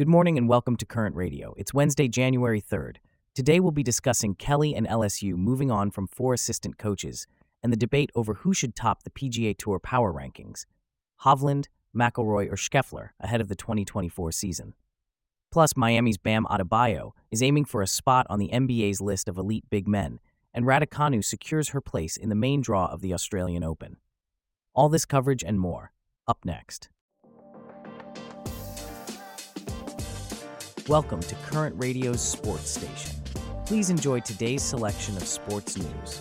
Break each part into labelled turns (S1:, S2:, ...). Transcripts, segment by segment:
S1: Good morning and welcome to Current Radio. It's Wednesday, January 3rd. Today we'll be discussing Kelly and LSU moving on from four assistant coaches and the debate over who should top the PGA Tour power rankings Hovland, McIlroy, or Scheffler ahead of the 2024 season. Plus, Miami's Bam Adebayo is aiming for a spot on the NBA's list of elite big men, and Raducanu secures her place in the main draw of the Australian Open. All this coverage and more, up next. Welcome to Current Radio's Sports Station. Please enjoy today's selection of sports news.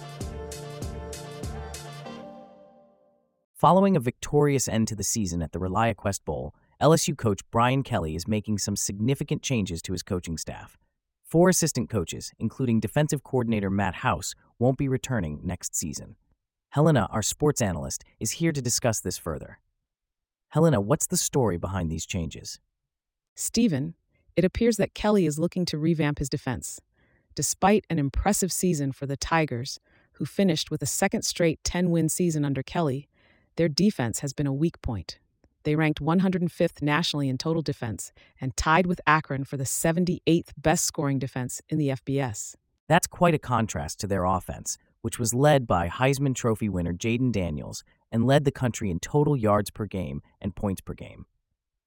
S1: Following a victorious end to the season at the ReliaQuest Bowl, LSU coach Brian Kelly is making some significant changes to his coaching staff. Four assistant coaches, including defensive coordinator Matt House, won't be returning next season. Helena, our sports analyst, is here to discuss this further. Helena, what's the story behind these changes?
S2: Stephen, it appears that Kelly is looking to revamp his defense. Despite an impressive season for the Tigers, who finished with a second straight 10 win season under Kelly, their defense has been a weak point. They ranked 105th nationally in total defense and tied with Akron for the 78th best scoring defense in the FBS.
S1: That's quite a contrast to their offense, which was led by Heisman Trophy winner Jayden Daniels and led the country in total yards per game and points per game.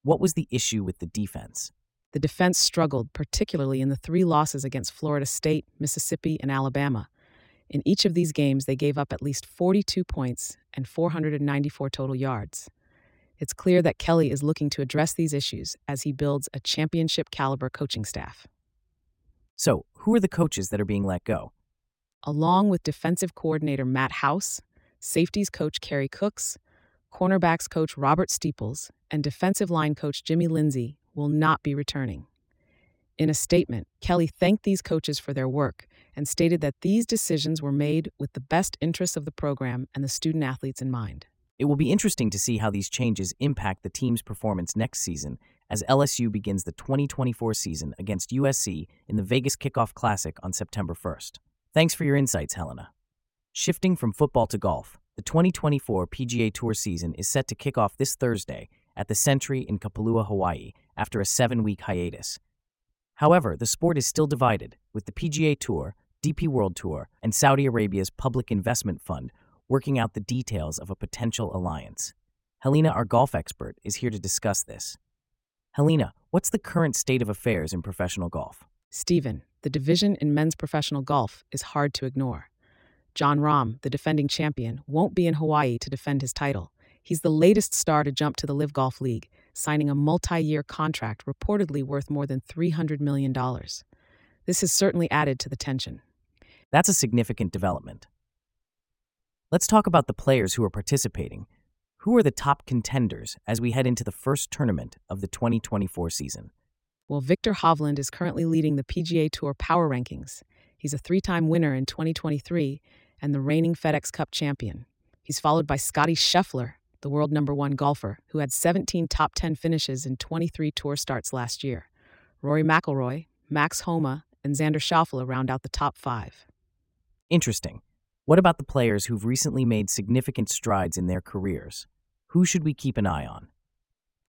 S1: What was the issue with the defense?
S2: The defense struggled, particularly in the three losses against Florida State, Mississippi, and Alabama. In each of these games, they gave up at least 42 points and 494 total yards. It's clear that Kelly is looking to address these issues as he builds a championship caliber coaching staff.
S1: So, who are the coaches that are being let go?
S2: Along with defensive coordinator Matt House, safeties coach Kerry Cooks, cornerbacks coach Robert Steeples, and defensive line coach Jimmy Lindsey will not be returning. In a statement, Kelly thanked these coaches for their work and stated that these decisions were made with the best interests of the program and the student athletes in mind.
S1: It will be interesting to see how these changes impact the team's performance next season as LSU begins the 2024 season against USC in the Vegas Kickoff Classic on September 1st. Thanks for your insights, Helena. Shifting from football to golf, the 2024 PGA Tour season is set to kick off this Thursday at the Sentry in Kapalua, Hawaii, after a seven week hiatus. However, the sport is still divided, with the PGA Tour, DP World Tour, and Saudi Arabia's Public Investment Fund working out the details of a potential alliance. Helena, our golf expert, is here to discuss this. Helena, what's the current state of affairs in professional golf?
S2: Stephen, the division in men's professional golf is hard to ignore. Jon Rahm, the defending champion, won't be in Hawaii to defend his title. He's the latest star to jump to the LIV Golf League, signing a multi year contract reportedly worth more than $300 million. This has certainly added to the tension.
S1: That's a significant development. Let's talk about the players who are participating. Who are the top contenders as we head into the first tournament of the 2024 season?
S2: Well, Viktor Hovland is currently leading the PGA Tour Power Rankings. He's a three time winner in 2023 and the reigning FedEx Cup champion. He's followed by Scottie Scheffler, the world number one golfer, who had 17 top 10 finishes in 23 tour starts last year. Rory McIlroy, Max Homa, and Xander Schauffele round out the top five.
S1: Interesting. What about the players who've recently made significant strides in their careers? Who should we keep an eye on?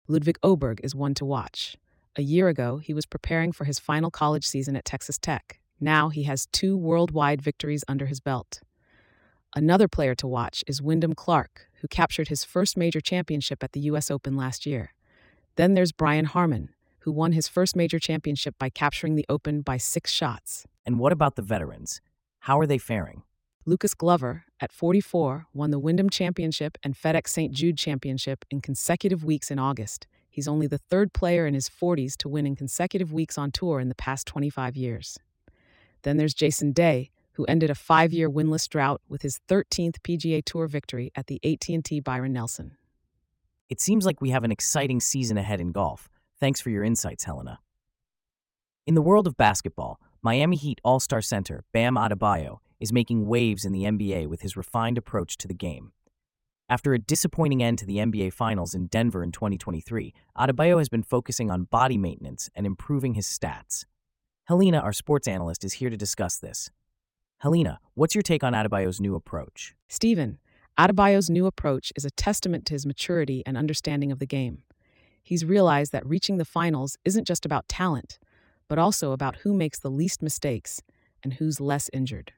S2: Ludvig Åberg is one to watch. A year ago, he was preparing for his final college season at Texas Tech. Now he has two worldwide victories under his belt. Another player to watch is Wyndham Clark, who captured his first major championship at the U.S. Open last year. Then there's Brian Harman, who won his first major championship by capturing the Open by six shots.
S1: And what about the veterans? How are they faring?
S2: Lucas Glover, at 44, won the Wyndham Championship and FedEx St. Jude Championship in consecutive weeks in August. He's only the third player in his 40s to win in consecutive weeks on tour in the past 25 years. Then there's Jason Day, who ended a 5-year winless drought with his 13th PGA Tour victory at the AT&T Byron Nelson.
S1: It seems like we have an exciting season ahead in golf. Thanks for your insights, Helena. In the world of basketball, Miami Heat All-Star center Bam Adebayo is making waves in the NBA with his refined approach to the game. After a disappointing end to the NBA Finals in Denver in 2023, Adebayo has been focusing on body maintenance and improving his stats. Helena, our sports analyst, is here to discuss this. Helena, what's your take on Adebayo's new approach?
S2: Stephen, Adebayo's new approach is a testament to his maturity and understanding of the game. He's realized that reaching the finals isn't just about talent, but also about who makes the least mistakes and who's less injured.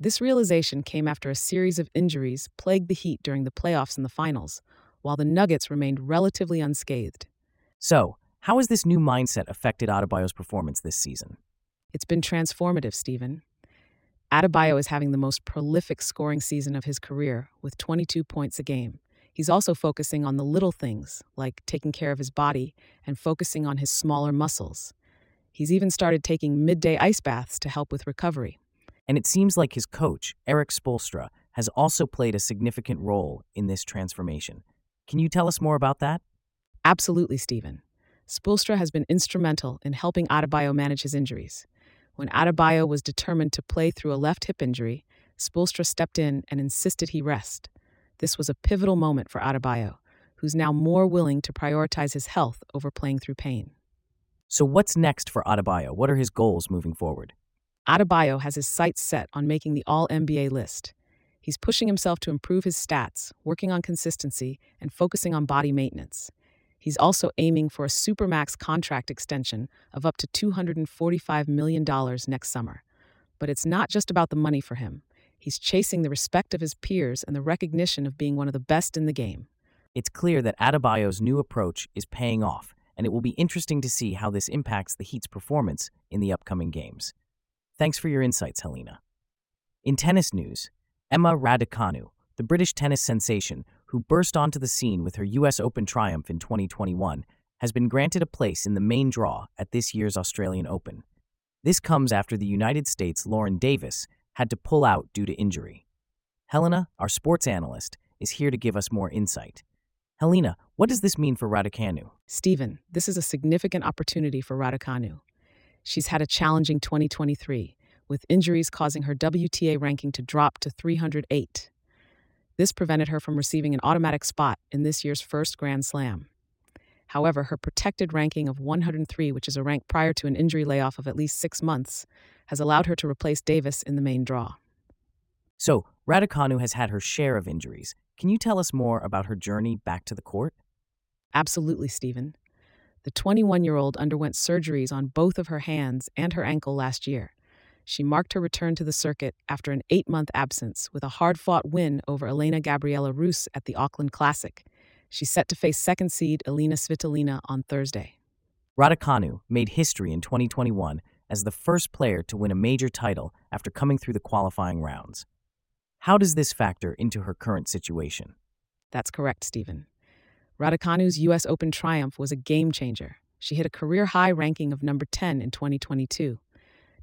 S2: This realization came after a series of injuries plagued the Heat during the playoffs and the finals, while the Nuggets remained relatively unscathed.
S1: So, how has this new mindset affected Adebayo's performance this season?
S2: It's been transformative, Stephen. Adebayo is having the most prolific scoring season of his career with 22 points a game. He's also focusing on the little things, like taking care of his body and focusing on his smaller muscles. He's even started taking midday ice baths to help with recovery.
S1: And it seems like his coach, Erik Spoelstra, has also played a significant role in this transformation. Can you tell us more about that?
S2: Absolutely, Stephen. Spoelstra has been instrumental in helping Adebayo manage his injuries. When Adebayo was determined to play through a left hip injury, Spoelstra stepped in and insisted he rest. This was a pivotal moment for Adebayo, who's now more willing to prioritize his health over playing through pain.
S1: So, what's next for Adebayo? What are his goals moving forward?
S2: Adebayo has his sights set on making the All NBA list. He's pushing himself to improve his stats, working on consistency, and focusing on body maintenance. He's also aiming for a Supermax contract extension of up to $245 million next summer. But it's not just about the money for him. He's chasing the respect of his peers and the recognition of being one of the best in the game.
S1: It's clear that Adebayo's new approach is paying off, and it will be interesting to see how this impacts the Heat's performance in the upcoming games. Thanks for your insights, Helena. In tennis news, Emma Raducanu, the British tennis sensation who burst onto the scene with her US Open triumph in 2021, has been granted a place in the main draw at this year's Australian Open. This comes after the United States' Lauren Davis had to pull out due to injury. Helena, our sports analyst, is here to give us more insight. Helena, what does this mean for Raducanu?
S2: Stephen, this is a significant opportunity for Raducanu. She's had a challenging 2023, with injuries causing her WTA ranking to drop to 308. This prevented her from receiving an automatic spot in this year's first Grand Slam. However, her protected ranking of 103, which is a rank prior to an injury layoff of at least six months, has allowed her to replace Davis in the main draw.
S1: So, Raducanu has had her share of injuries. Can you tell us more about her journey back to the court?
S2: Absolutely, Stephen. The 21 year old underwent surgeries on both of her hands and her ankle last year. She marked her return to the circuit after an eight month absence with a hard fought win over Elena Gabriela Rus at the Auckland Classic. She's set to face second seed Elina Svitolina on Thursday.
S1: Raducanu made history in 2021 as the first player to win a major title after coming through the qualifying rounds. How does this factor into her current situation?
S2: That's correct, Stephen. Raducanu's U.S. Open triumph was a game changer. She hit a career high ranking of number 10 in 2022.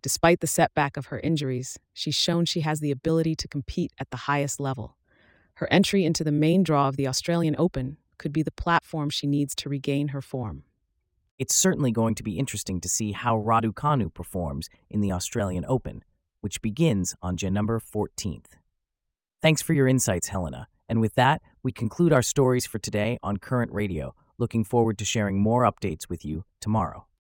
S2: Despite the setback of her injuries, she's shown she has the ability to compete at the highest level. Her entry into the main draw of the Australian Open could be the platform she needs to regain her form.
S1: It's certainly going to be interesting to see how Raducanu performs in the Australian Open, which begins on January 14th. Thanks for your insights, Helena. And with that, we conclude our stories for today on Current Radio. Looking forward to sharing more updates with you tomorrow.